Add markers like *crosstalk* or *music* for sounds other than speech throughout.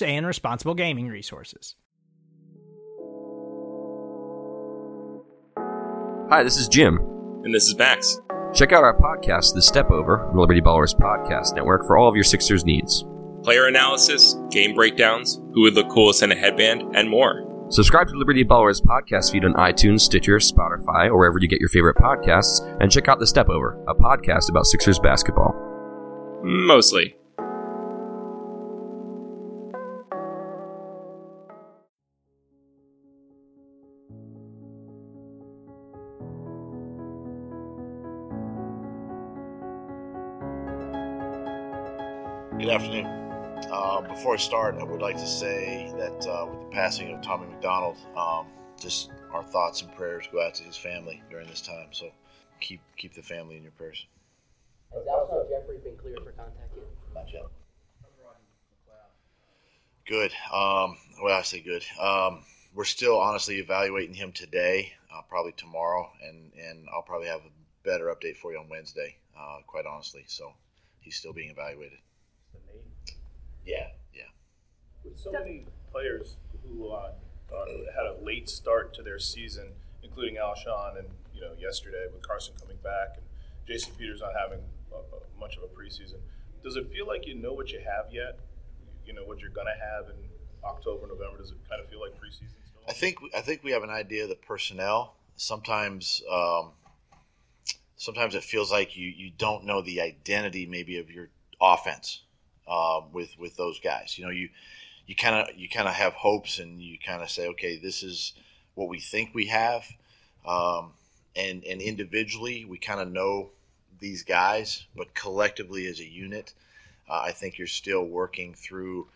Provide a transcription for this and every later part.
and responsible gaming resources. Hi, this is Jim. And this is Max. Check out our podcast, The Step Over, the Liberty Ballers Podcast Network, for all of your Sixers needs. Player analysis, game breakdowns, who would look coolest in a headband, and more. Subscribe to Liberty Ballers podcast feed on iTunes, Stitcher, Spotify, or wherever you get your favorite podcasts, and check out The Step Over, a podcast about Sixers basketball. Mostly. Good afternoon. Uh, before I start, I would like to say that uh, with the passing of Tommy McDonald, um, just our thoughts and prayers go out to his family during this time. So keep keep the family in your prayers. Has Alshon Jeffery been cleared for contact yet? Not yet. Good. Um, well, I say good. Um, we're still honestly evaluating him today, uh, probably tomorrow, and and I'll probably have a better update for you on Wednesday. Uh, quite honestly, so he's still being evaluated. Yeah, yeah. With so many players who uh, uh, had a late start to their season, including Alshon, and you know yesterday with Carson coming back and Jason Peters not having a, a, much of a preseason, does it feel like you know what you have yet? You know what you're gonna have in October, November. Does it kind of feel like preseason still? I think I think we have an idea of the personnel. Sometimes, um, sometimes it feels like you you don't know the identity maybe of your offense uh, with with those guys. You know, you you kind of you kind of have hopes and you kind of say, okay, this is what we think we have, um, and and individually we kind of know these guys, but collectively as a unit, uh, I think you're still working through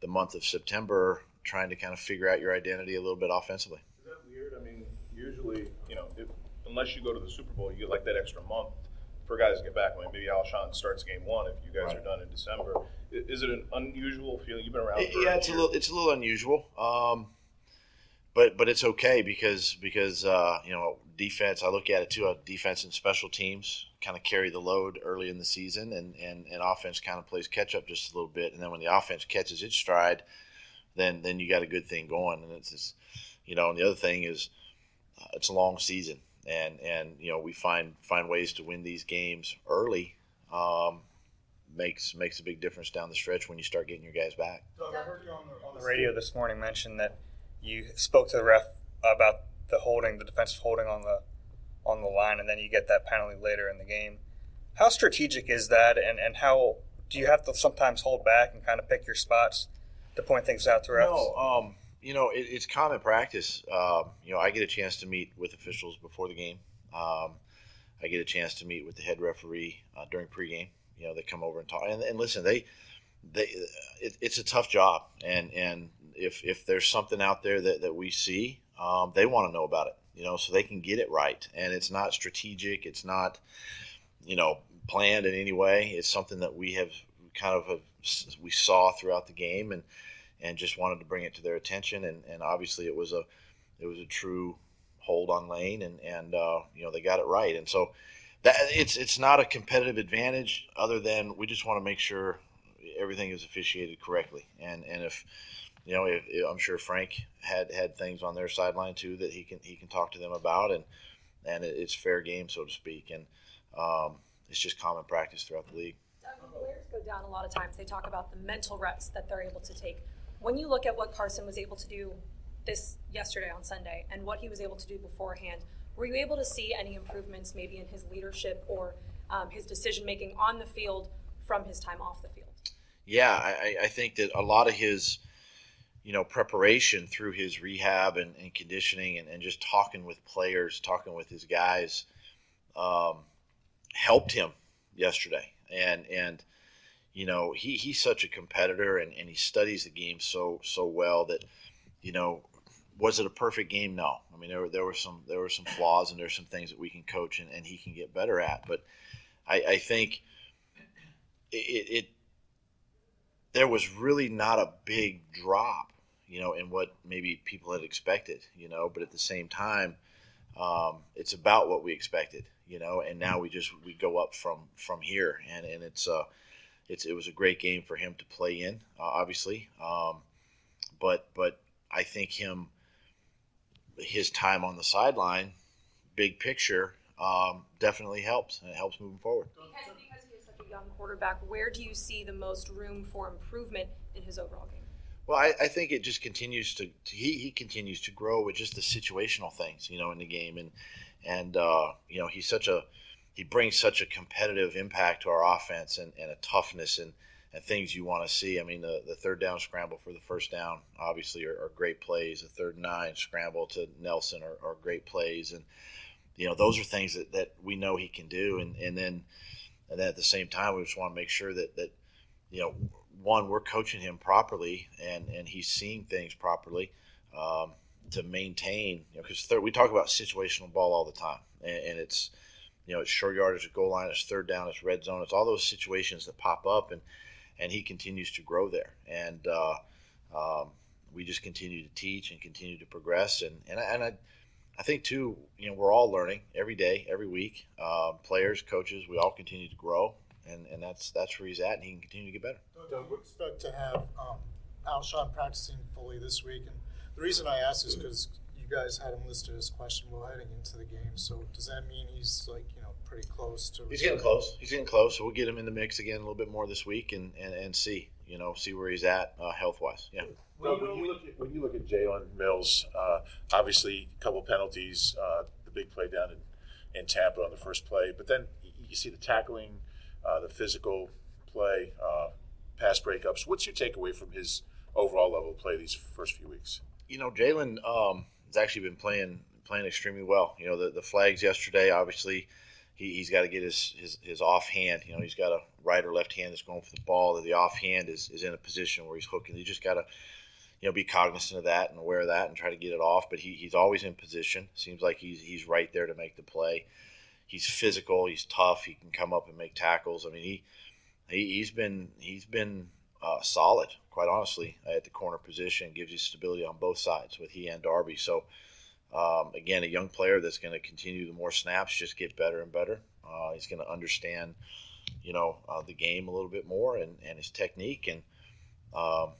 the month of September, trying to kind of figure out your identity a little bit offensively. Is that weird? I mean, usually, you know, if, unless you go to the Super Bowl, you get like that extra month for guys to get back. I mean, maybe Alshon starts game one if you guys Right. are done in December. Is it an unusual feeling? You've been around. Yeah, it's a year. little it's a little unusual, um, but but it's okay because because uh, you know defense. I look at it too. Uh, defense and special teams kind of carry the load early in the season, and and, and offense kind of plays catch up just a little bit. And then when the offense catches its stride, then then you got a good thing going. And it's just, you know, and the other thing is uh, it's a long season, and and you know we find find ways to win these games early. Um, makes makes a big difference down the stretch when you start getting your guys back. Doug, I heard you on the on the radio this morning mentioned that you spoke to the ref about the holding, the defensive holding on the on the line, and then you get that penalty later in the game. How strategic is that, and, and how do you have to sometimes hold back and kind of pick your spots to point things out to refs? No, um, you know, it, it's common practice. Um, you know, I get a chance to meet with officials before the game. Um, I get a chance to meet with the head referee uh, during pregame. You know, they come over and talk. And, and listen, they, they, it, it's a tough job. And and if if there's something out there that, that we see, um, they want to know about it. You know, so they can get it right. And it's not strategic. It's not, you know, planned in any way. It's something that we have kind of we saw throughout the game and and just wanted to bring it to their attention. And, and obviously, it was a it was a true hold on Lane, and and uh, you know they got it right. And so that it's it's not a competitive advantage, other than we just want to make sure everything is officiated correctly. And and if you know, if, if- I'm sure Frank had had things on their sideline too that he can he can talk to them about, and and it, it's fair game, so to speak. And um, it's just common practice throughout the league. Doug, players go down a lot of times, they talk about the mental reps that they're able to take. When you look at what Carson was able to do this yesterday on Sunday and what he was able to do beforehand, were you able to see any improvements maybe in his leadership or um, his decision making on the field from his time off the field? Yeah, I, I think that a lot of his – you know, preparation through his rehab and, and conditioning and, and, just talking with players, talking with his guys, um, helped him yesterday. And, and, you know, he, he's such a competitor and, and he studies the game so, so well that, you know, was it a perfect game? No. I mean, there were, there were some, there were some flaws and there's some things that we can coach and, and he can get better at. But I, I think it, it, there was really not a big drop you know, in what maybe people had expected, you know, but at the same time, um, it's about what we expected, you know, and now we just we go up from from here, and and it's uh, it's it was a great game for him to play in, uh, obviously, um, but but I think him his time on the sideline, big picture, um, definitely helps, and it helps moving forward. Because, because he is such a young quarterback, where do you see the most room for improvement in his overall game? Well, I, I, think it just continues to, to, he he continues to grow with just the situational things, you know, in the game, and and uh, you know he's such a he brings such a competitive impact to our offense and, and a toughness and, and things you want to see. I mean, the, the third down scramble for the first down obviously are, are great plays. The third nine scramble to Nelson are, are, great plays, and you know those are things that, that we know he can do. And and then and then at the same time, we just want to make sure that that you know one, we're coaching him properly, and and he's seeing things properly um, to maintain. You know, because we talk about situational ball all the time, and, and, it's you know it's short yardage, it's goal line, it's third down, it's red zone, it's all those situations that pop up, and and he continues to grow there, and uh, um, we just continue to teach and continue to progress, and and I, and I. I think too, you know, we're all learning every day, every week. Uh, players, coaches, we all continue to grow, and, and that's that's where he's at, and he can continue to get better. Doug, we expect to have um, Alshon practicing fully this week, and the reason I ask is because you guys had him listed as questionable heading into the game. So does that mean he's like you know pretty close to? He's getting close. He's getting close. So we'll get him in the mix again a little bit more this week, and and, and see you know see where he's at uh, health wise. Yeah. Well, when you look at when you look at Jalen Mills, uh, obviously a couple penalties, uh, the big play down in, in Tampa on the first play, but then you see the tackling uh, the physical play, uh, pass breakups. What's your takeaway from his overall level of play these first few weeks? You know, Jalen um, has actually been playing playing extremely well. You know, the, the flags yesterday, obviously, he, has got to get his, his, his offhand. You know, he's got a right or left hand that's going for the ball. The offhand is, is in a position where he's hooking. You just got to, you know, be cognizant of that and aware of that and try to get it off. But he, he's always in position. Seems like he's he's right there to make the play he's physical, he's tough, he can come up and make tackles. I mean, he, he has been he's been uh, solid, quite honestly, at the corner position. Gives you stability on both sides with he and Darby. So um, again, a young player that's going to continue the more snaps, just get better and better. Uh, he's going to understand, you know, uh, the game a little bit more and, and his technique, and um,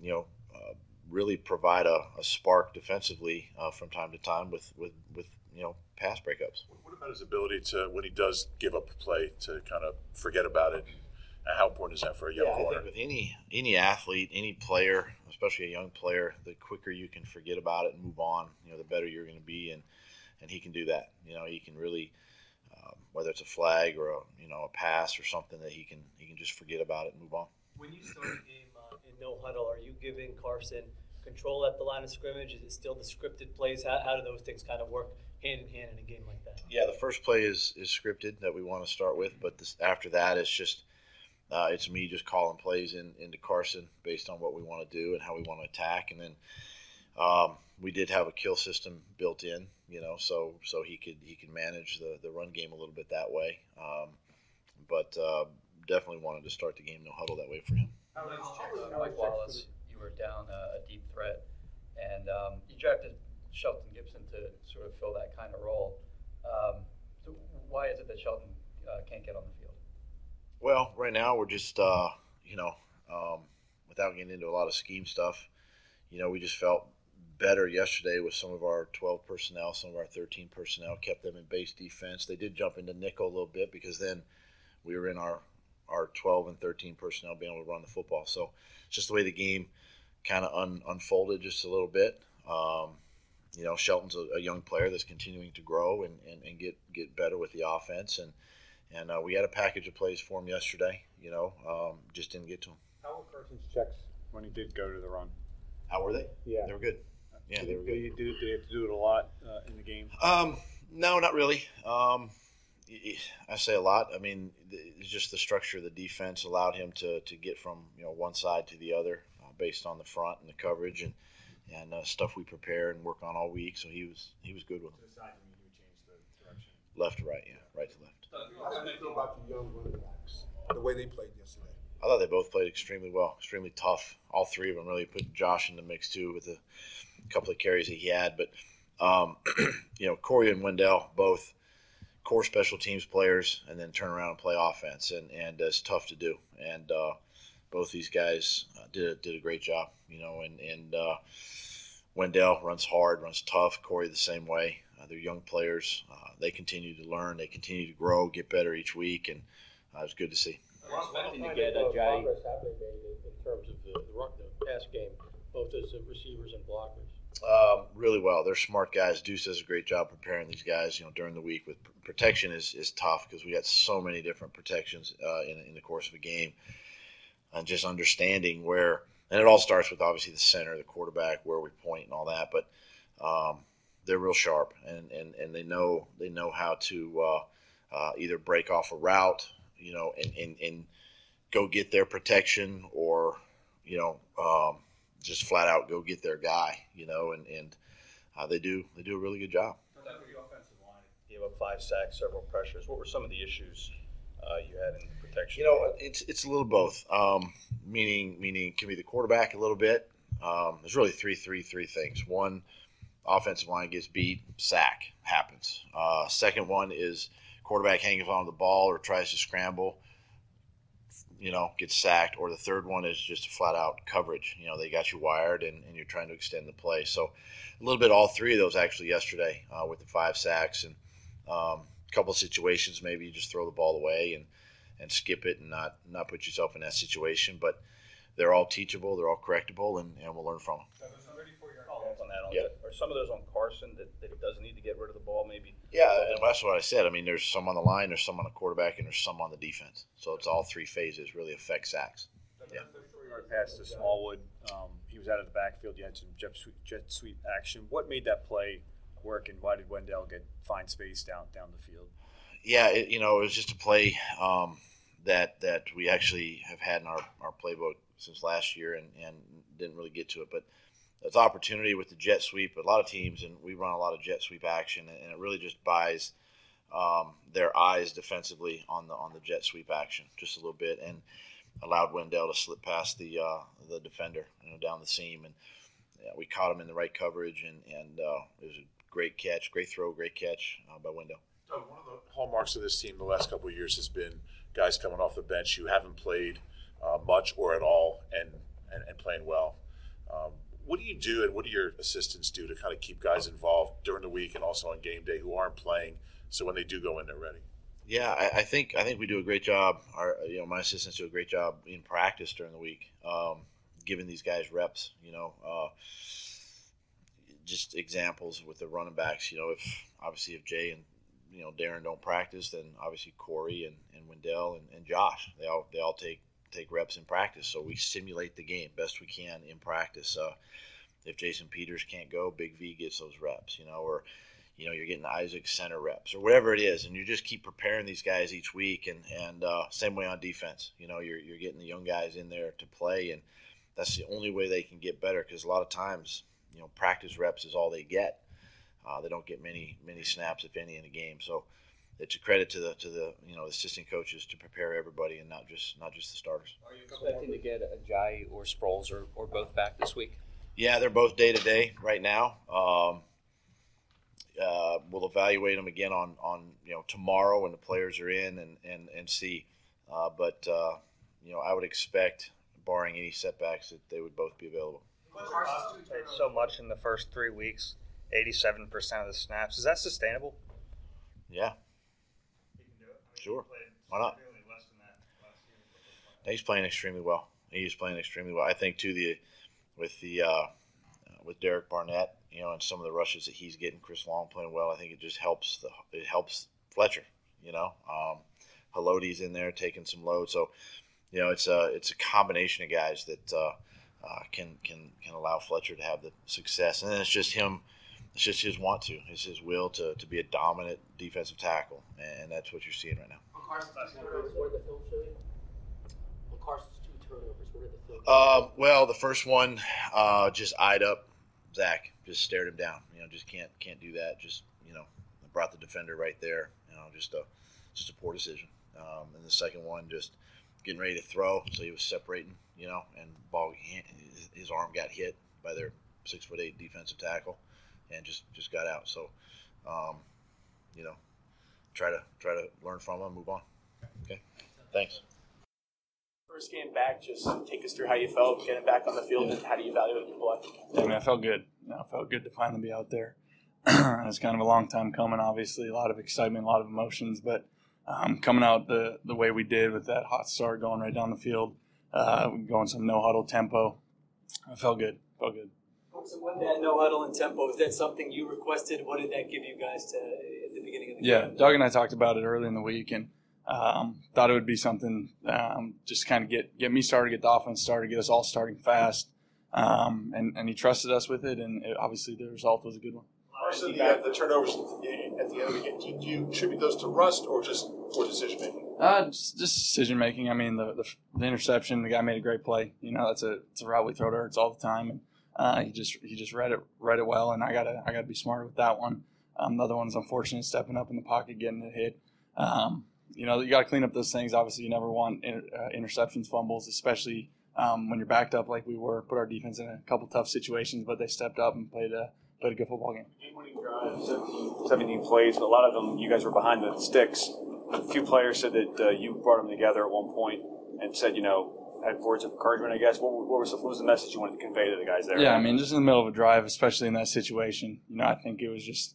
you know, uh, really provide a, a spark defensively uh, from time to time with with with you know pass breakups. What about his ability to, when he does give up a play, to kind of forget about it? And how important is that for a young yeah, corner? with any any athlete, any player, especially a young player, the quicker you can forget about it and move on, you know, the better you're going to be. And and he can do that. You know, he can really, um, whether it's a flag or a you know a pass or something that he can he can just forget about it and move on. When you start a game uh, in no huddle, are you giving Carson control at the line of scrimmage? Is it still the scripted plays? How, how do those things kind of work hand in hand in a game like that? Yeah, the first play is is scripted that we want to start with, but this, after that, it's just uh, it's me just calling plays in into Carson based on what we want to do and how we want to attack, and then um, we did have a kill system built in, you know, so so he could he could manage the the run game a little bit that way, um, but uh, definitely wanted to start the game no huddle that way for him. Mike Wallace, you were down a, a deep threat, and um, you drafted Shelton Gibson to sort of fill that kind of role. Um, so why is it that Shelton uh, can't get on the field? Well, right now we're just, uh, you know, um, without getting into a lot of scheme stuff, you know, we just felt better yesterday with some of our 12 personnel, some of our 13 personnel, kept them in base defense. They did jump into nickel a little bit because then we were in our our 12 and 13 personnel being able to run the football. So just the way the game kind of un, unfolded just a little bit. Um, you know, Shelton's a, a, young player that's continuing to grow and, and, and get get better with the offense, and and uh, we had a package of plays for him yesterday. You know, um, just didn't get to him. How were Carson's checks when he did go to the run? How were they? Yeah, they were good. Yeah, they were good. Did did, did have to do it a lot uh, in the game? Um, no, not really. Um, I say a lot. I mean, it's just the structure of the defense allowed him to, to get from you know one side to the other uh, based on the front and the coverage and and uh, stuff we prepare and work on all week. So he was he was good with them. To the side, you mean you change the direction? Left to right, yeah, right to left. The way they played yesterday. I thought they both played extremely well, extremely tough. All three of them really put Josh in the mix too with a couple of carries that he had. But um, *clears throat* you know, Corey and Wendell both core special teams players and then turn around and play offense, and and it's tough to do. And uh, both these guys uh, did a, did a great job, you know. And and uh, Wendell runs hard, runs tough. Corey the same way. Uh, they're young players. Uh, they continue to learn. They continue to grow, get better each week, and uh, it's good to see. expecting to get a progress have they made in, terms of the, the, the pass game, both as receivers and blockers? Um, really well. They're smart guys. Duce does a great job preparing these guys. You know, during the week with protection is, is tough because we got so many different protections uh, in, in the course of a game, and just understanding where. And it all starts with obviously the center, the quarterback, where we point and all that. But um, they're real sharp, and, and, and they know they know how to uh, uh, either break off a route, you know, and, and, and go get their protection, or you know. Um, just flat out go get their guy, you know, and and uh, they do they do a really good job. Gave up five sacks, several pressures. What were some of the issues uh, you had in protection? You know, it's it's a little both. Um, meaning meaning can be the quarterback a little bit. Um, there's really three three three things. One, offensive line gets beat, sack happens. Uh, second one is quarterback hangs on the ball or tries to scramble you know, gets sacked, or the third one is just a flat out coverage. You know, they got you wired and, and you're trying to extend the play. So a little bit all three of those actually yesterday uh, with the five sacks and um, a couple of situations maybe you just throw the ball away and, and skip it and not not put yourself in that situation. But they're all teachable, they're all correctable, and, and we'll learn from them on that. On yeah. Are some of those on Carson that, that he doesn't need to get rid of the ball, maybe? Yeah, and that's what I said. I mean, there's some on the line, there's some on the quarterback, and there's some on the defense. So it's all three phases really affect sacks. Yeah. Pass to Smallwood. Um, he was out of the backfield. You had some jet sweep, jet sweep action. What made that play work, and why did Wendell get find space down down the field? Yeah, it, you know, it was just a play um, that that we actually have had in our, our playbook since last year, and, and didn't really get to it, but it's opportunity with the jet sweep. A lot of teams, and we run a lot of jet sweep action, and it really just buys um, their eyes defensively on the on the jet sweep action just a little bit, and allowed Wendell to slip past the uh, the defender, you know, down the seam, and yeah, we caught him in the right coverage, and and uh, it was a great catch, great throw, great catch uh, by Wendell. one of the hallmarks of this team the last couple of years has been guys coming off the bench who haven't played uh, much or at all, and and, and playing well. What do you do and what do your assistants do to kind of keep guys involved during the week and also on game day who aren't playing so when they do go in they're ready? Yeah I, I think i think we do a great job. Our you know my assistants do a great job in practice during the week um, giving these guys reps you know uh, just examples with the running backs you know if obviously if jay and you know darren don't practice then obviously corey and, and wendell and, and josh they all they all take take reps in practice. So we simulate the game best we can in practice. Uh, if Jason Peters can't go, Big V gets those reps, you know, or you know you're getting Isaac center reps or whatever it is, and you just keep preparing these guys each week. And and uh, same way on defense, you know, you're you're getting the young guys in there to play, and that's the only way they can get better because a lot of times, you know, practice reps is all they get. Uh, they don't get many many snaps if any in a game, so it's a credit to the to the you know assistant coaches to prepare everybody and not just not just the starters. Are you expecting to get Ajayi or Sproles or, or both back this week? Yeah, they're both day to day right now. Um, uh, we'll evaluate them again on, on you know tomorrow when the players are in and and and see. Uh, but uh, you know, I would expect, barring any setbacks, that they would both be available. So much in the first three weeks, eighty-seven percent of the snaps. Is that sustainable? Yeah, Sure. Why not? He's playing extremely well. He's playing extremely well. I think too the with the uh, with Derek Barnett, you know, and some of the rushes that he's getting, Chris Long playing well. I think it just helps the it helps Fletcher. You know, um, Haloti's in there taking some load, so you know it's a it's a combination of guys that uh, uh, can can can allow Fletcher to have the success, and then it's just him. It's just his want to. It's his will to, to be a dominant defensive tackle, and that's what you're seeing right now. Carson's two turnovers. What did the film? Uh, well, the first one uh, just eyed up Zach, just stared him down. You know, just can't can't do that. Just you know, brought the defender right there. You know, just a just a poor decision. Um, and the second one, just getting ready to throw, so he was separating. You know, and ball his arm got hit by their six foot eight defensive tackle, and just just got out. So, um, you know, try to try to learn from them, move on. Okay, thanks. First game back, just take us through how you felt getting back on the field and how do you evaluate your play? I mean, I felt good. I felt good to finally be out there. *clears throat* it's kind of a long time coming, obviously, a lot of excitement, a lot of emotions, but um, coming out the, the way we did with that hot start going right down the field, uh, going some no huddle tempo, I felt good. Felt good. So when that no huddle and tempo, is that something you requested? What did that give you guys to at the beginning of the yeah, game? Yeah, Doug and I talked about it early in the week, and um, thought it would be something um, just kind of get get me started, get the offense started, get us all starting fast. Um, and, and he trusted us with it, and it, obviously the result was a good one. Carson, the, uh, the turnovers at the end of the game, do you attribute those to rust or just poor decision making? Uh, just, just decision making. I mean, the, the, the interception, the guy made a great play. You know, that's a it's a route we throw to Ertz all the time, and uh, he just he just read it read it well. And I gotta I gotta be smarter with that one. Um, the other one is unfortunate, stepping up in the pocket, getting hit. Um, you know, you got to clean up those things. Obviously, you never want inter, uh, interceptions, fumbles, especially um, when you're backed up like we were. Put our defense in a couple tough situations, but they stepped up and played a played a good football game. Drive, 17, 17 plays, but a lot of them you guys were behind the sticks. A few players said that uh, you brought them together at one point and said, you know, had words of encouragement. I guess what, what, was the, what was the message you wanted to convey to the guys there? Yeah, I mean, just in the middle of a drive, especially in that situation, you know, I think it was just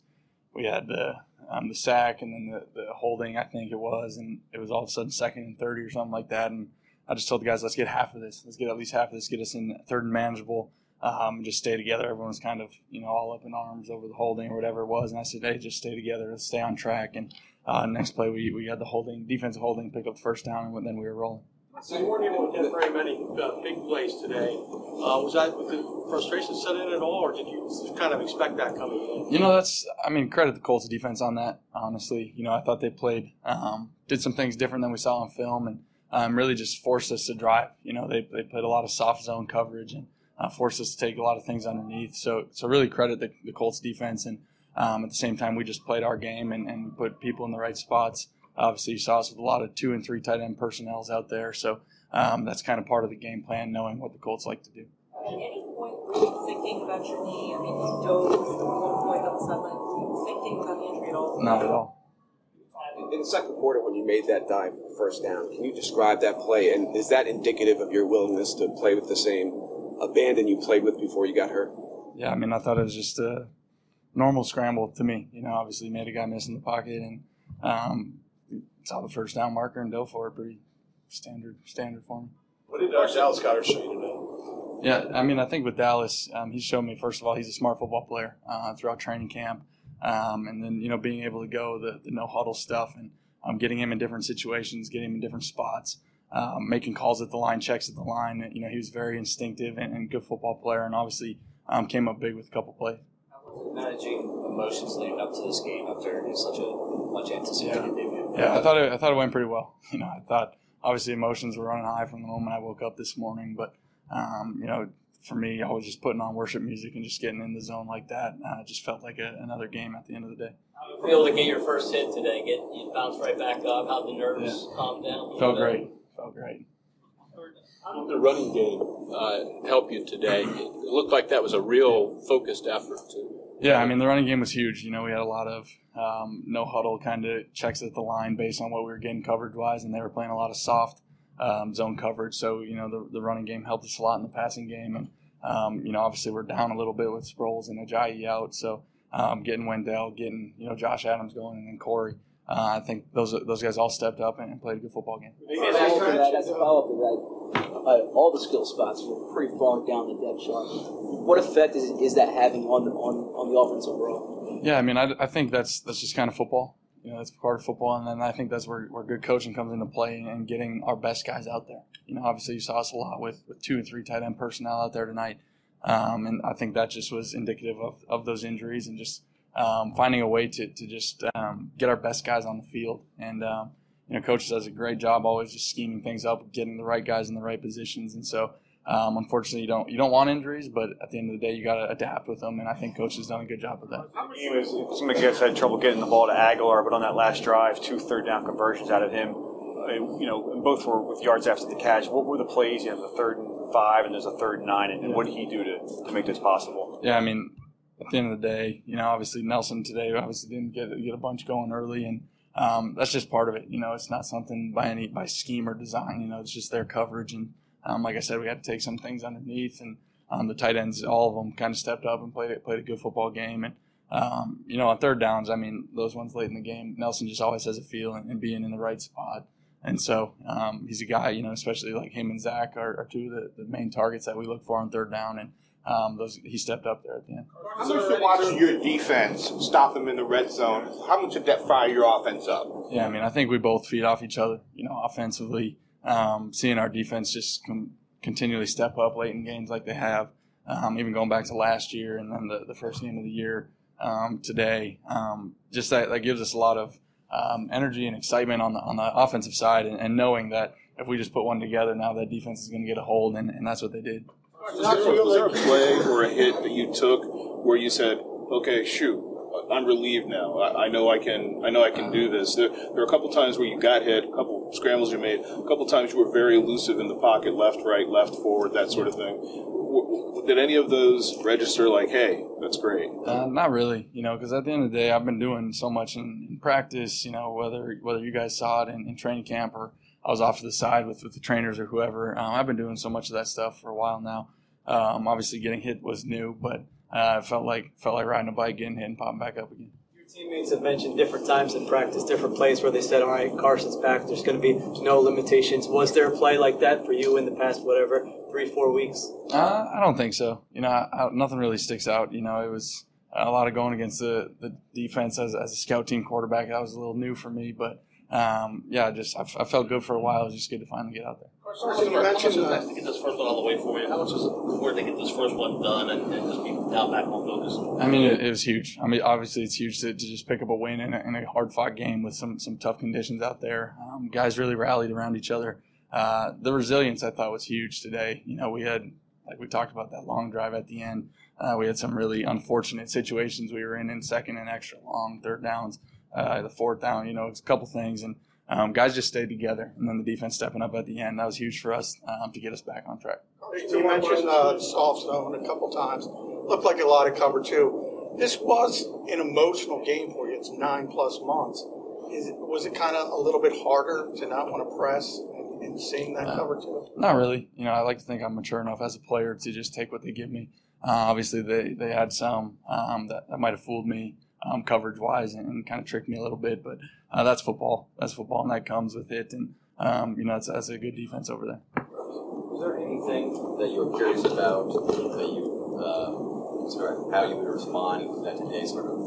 we had the um, the sack and then the, the holding, I think it was, and it was all of a sudden second and thirty or something like that. And I just told the guys, let's get half of this, let's get at least half of this, get us in third and manageable, um, just stay together. Everyone was kind of you know all up in arms over the holding or whatever it was, and I said, hey, just stay together, let's stay on track. And uh, next play, we we had the holding, defensive holding, pick up the first down, and then we were rolling. So you weren't able to get very many uh, big plays today. Uh, was that the frustration set in at all, or did you kind of expect that coming in? You know, that's I mean, credit the Colts defense on that. Honestly, you know, I thought they played, um, did some things different than we saw on film, and um, really just forced us to drive. You know, they they played a lot of soft zone coverage and uh, forced us to take a lot of things underneath. So so really credit the, the Colts defense, and um, at the same time, we just played our game and, and put people in the right spots. Obviously, you saw us with a lot of two and three tight end personnels out there, so um, that's kind of part of the game plan, knowing what the Colts like to do. At any point, were you thinking about your knee? I mean, you dove at one point on the sideline. Were you thinking about the injury at all? Not at all. In the second quarter, when you made that dive first down, can you describe that play? And is that indicative of your willingness to play with the same abandon you played with before you got hurt? Yeah, I mean, I thought it was just a normal scramble to me. You know, obviously made a guy miss in the pocket and um, saw the first down marker and dove for it. Pretty standard, standard for me. What did uh, Dallas Goedert show you today? Yeah, I mean, I think with Dallas, um, he showed me first of all he's a smart football player uh, throughout training camp, um, and then you know being able to go the, the no huddle stuff and um, getting him in different situations, getting him in different spots, um, making calls at the line, checks at the line. You know, he was very instinctive and, and good football player, and obviously um, came up big with a couple plays. Managing emotions leading up to this game after such a much anticipated debut. Yeah, I thought it, I thought it went pretty well. *laughs* You know, I thought obviously emotions were running high from the moment I woke up this morning, but um, you know, for me, I was just putting on worship music and just getting in the zone like that. Uh, it just felt like a, another game at the end of the day. Be able to get your first hit today, get you bounce right back up. How the nerves Yeah. calm down. Felt great. Felt great. How did the running game uh, help you today? It looked like that was a real focused effort. To, Yeah, I mean the running game was huge. You know, we had a lot of um, no huddle kind of checks at the line based on what we were getting coverage wise, and they were playing a lot of soft um, zone coverage. So you know the, the running game helped us a lot in the passing game, and um, you know obviously we're down a little bit with Sproles and Ajayi out, so um, getting Wendell, getting you know Josh Adams going, and then Corey. uh, I think those those guys all stepped up and played a good football game. As a follow-up as a follow-up to that, uh, all the skill spots were pretty far down the depth chart. What effect is, is that having on the on, on the offense overall? Yeah, I mean, I, I think that's that's just kind of football. You know, that's part of football, and then I think that's where, where good coaching comes into play and getting our best guys out there. You know, obviously you saw us a lot with, with two and three tight end personnel out there tonight, um, and I think that just was indicative of, of those injuries and just um, finding a way to, to just um, get our best guys on the field. And, um, you know, coach does a great job always just scheming things up, getting the right guys in the right positions. And so, um, unfortunately, you don't you don't want injuries, but at the end of the day, you got to adapt with them. And I think coach has done a good job of that. He was, some of the guys had trouble getting the ball to Agholor, but on that last drive, two third down conversions out of him. Uh, You know, both were with yards after the catch. What were the plays? You have the third and five, and there's a third and nine, and, and what did he do to, to make this possible? Yeah, I mean, at the end of the day, you know, obviously Nelson today obviously didn't get get a bunch going early, and um, that's just part of it. You know, it's not something by any by scheme or design. You know, it's just their coverage, and um, like I said, we had to take some things underneath, and um, the tight ends, all of them, kind of stepped up and played played a good football game, and. Um, you know, on third downs, I mean, those ones late in the game, Nelson just always has a feel and, and being in the right spot. And so um, he's a guy, you know, especially like him and Zach are, are two of the, the main targets that we look for on third down. And um, those he stepped up there at the end. How much did watching your defense stop them in the red zone? How much did that fire your offense up? Yeah, I mean, I think we both feed off each other. You know, offensively, um, seeing our defense just com- continually step up late in games like they have, um, even going back to last year and then the, the first game of the year um, today. Um, just that, that gives us a lot of um, energy and excitement on the on the offensive side, and, and knowing that if we just put one together, now that defense is going to get a hold, and, and that's what they did. Was there, was there a play or a hit that you took where you said, "Okay, shoot, I'm relieved now. I, I know I can. I know I can do this." There, there were a couple times where you got hit, a couple scrambles you made, a couple times you were very elusive in the pocket, left, right, left, forward, that sort of thing. W- did any of those register like, "Hey, that's great"? Uh, not really, you know, because at the end of the day, I've been doing so much in, in practice. You know, whether whether you guys saw it in, in training camp or I was off to the side with, with the trainers or whoever. Um, I've been doing so much of that stuff for a while now. Um, obviously, getting hit was new, but uh, it felt like felt like riding a bike, getting hit, and popping back up again. Your teammates have mentioned different times in practice, different plays where they said, "All right, Carson's back. There's going to be no limitations." Was there a play like that for you in the past, whatever, three, four weeks? Uh, I don't think so. You know, I, I, nothing really sticks out. You know, it was a lot of going against the, the defense as, as a scout team quarterback. That was a little new for me, but um, yeah, just I, I felt good for a while. It was just good to finally get out there. Carson, you mentioned uh, to get this first one out of the way for you. How much was it important to get this first one done and, and just be now back on focus? I mean, it, it was huge. I mean, obviously, it's huge to, to just pick up a win in a, in a hard fought game with some some tough conditions out there. Um, guys really rallied around each other. Uh, the resilience I thought was huge today. You know, we had like we talked about that long drive at the end. Uh, we had some really unfortunate situations we were in in second and extra long, third downs, uh, the fourth down. You know, it's a couple things and. Um, guys just stayed together, and then the defense stepping up at the end. That was huge for us um, to get us back on track. You mentioned uh, soft zone a couple times. Looked like a lot of cover two. This was an emotional game for you. It's nine plus months. Is it, was it kind of a little bit harder to not want to press and, and seeing that Uh, cover two? Not really. You know, I like to think I'm mature enough as a player to just take what they give me. Uh, obviously, they, they had some um, that, that might have fooled me um, coverage wise and, and kind of tricked me a little bit, but uh, that's football. That's football, and that comes with it. And um, you know, that's a good defense over there. Was there anything that you were curious about that you, uh, sorry, how you would respond that today sort of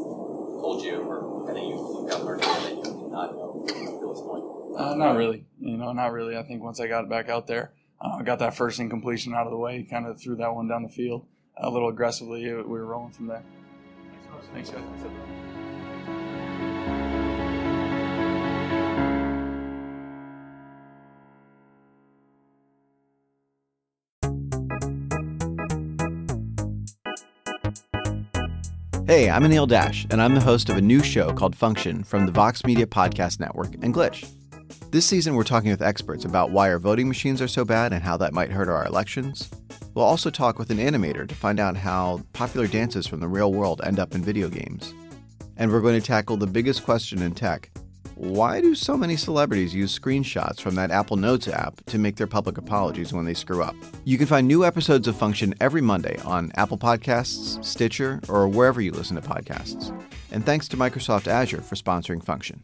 told you, or anything you, you got learned that you did not know to this point? Uh, not really. You know, not really. I think once I got back out there, uh, got that first incompletion out of the way, kind of threw that one down the field a little aggressively. We were rolling from there. Thanks, guys. Hey, I'm Anil Dash, and I'm the host of a new show called Function from the Vox Media Podcast Network and Glitch. This season, we're talking with experts about why our voting machines are so bad and how that might hurt our elections. We'll also talk with an animator to find out how popular dances from the real world end up in video games. And we're going to tackle the biggest question in tech why do so many celebrities use screenshots from that Apple Notes app to make their public apologies when they screw up? You can find new episodes of Function every Monday on Apple Podcasts, Stitcher, or wherever you listen to podcasts. And thanks to Microsoft Azure for sponsoring Function.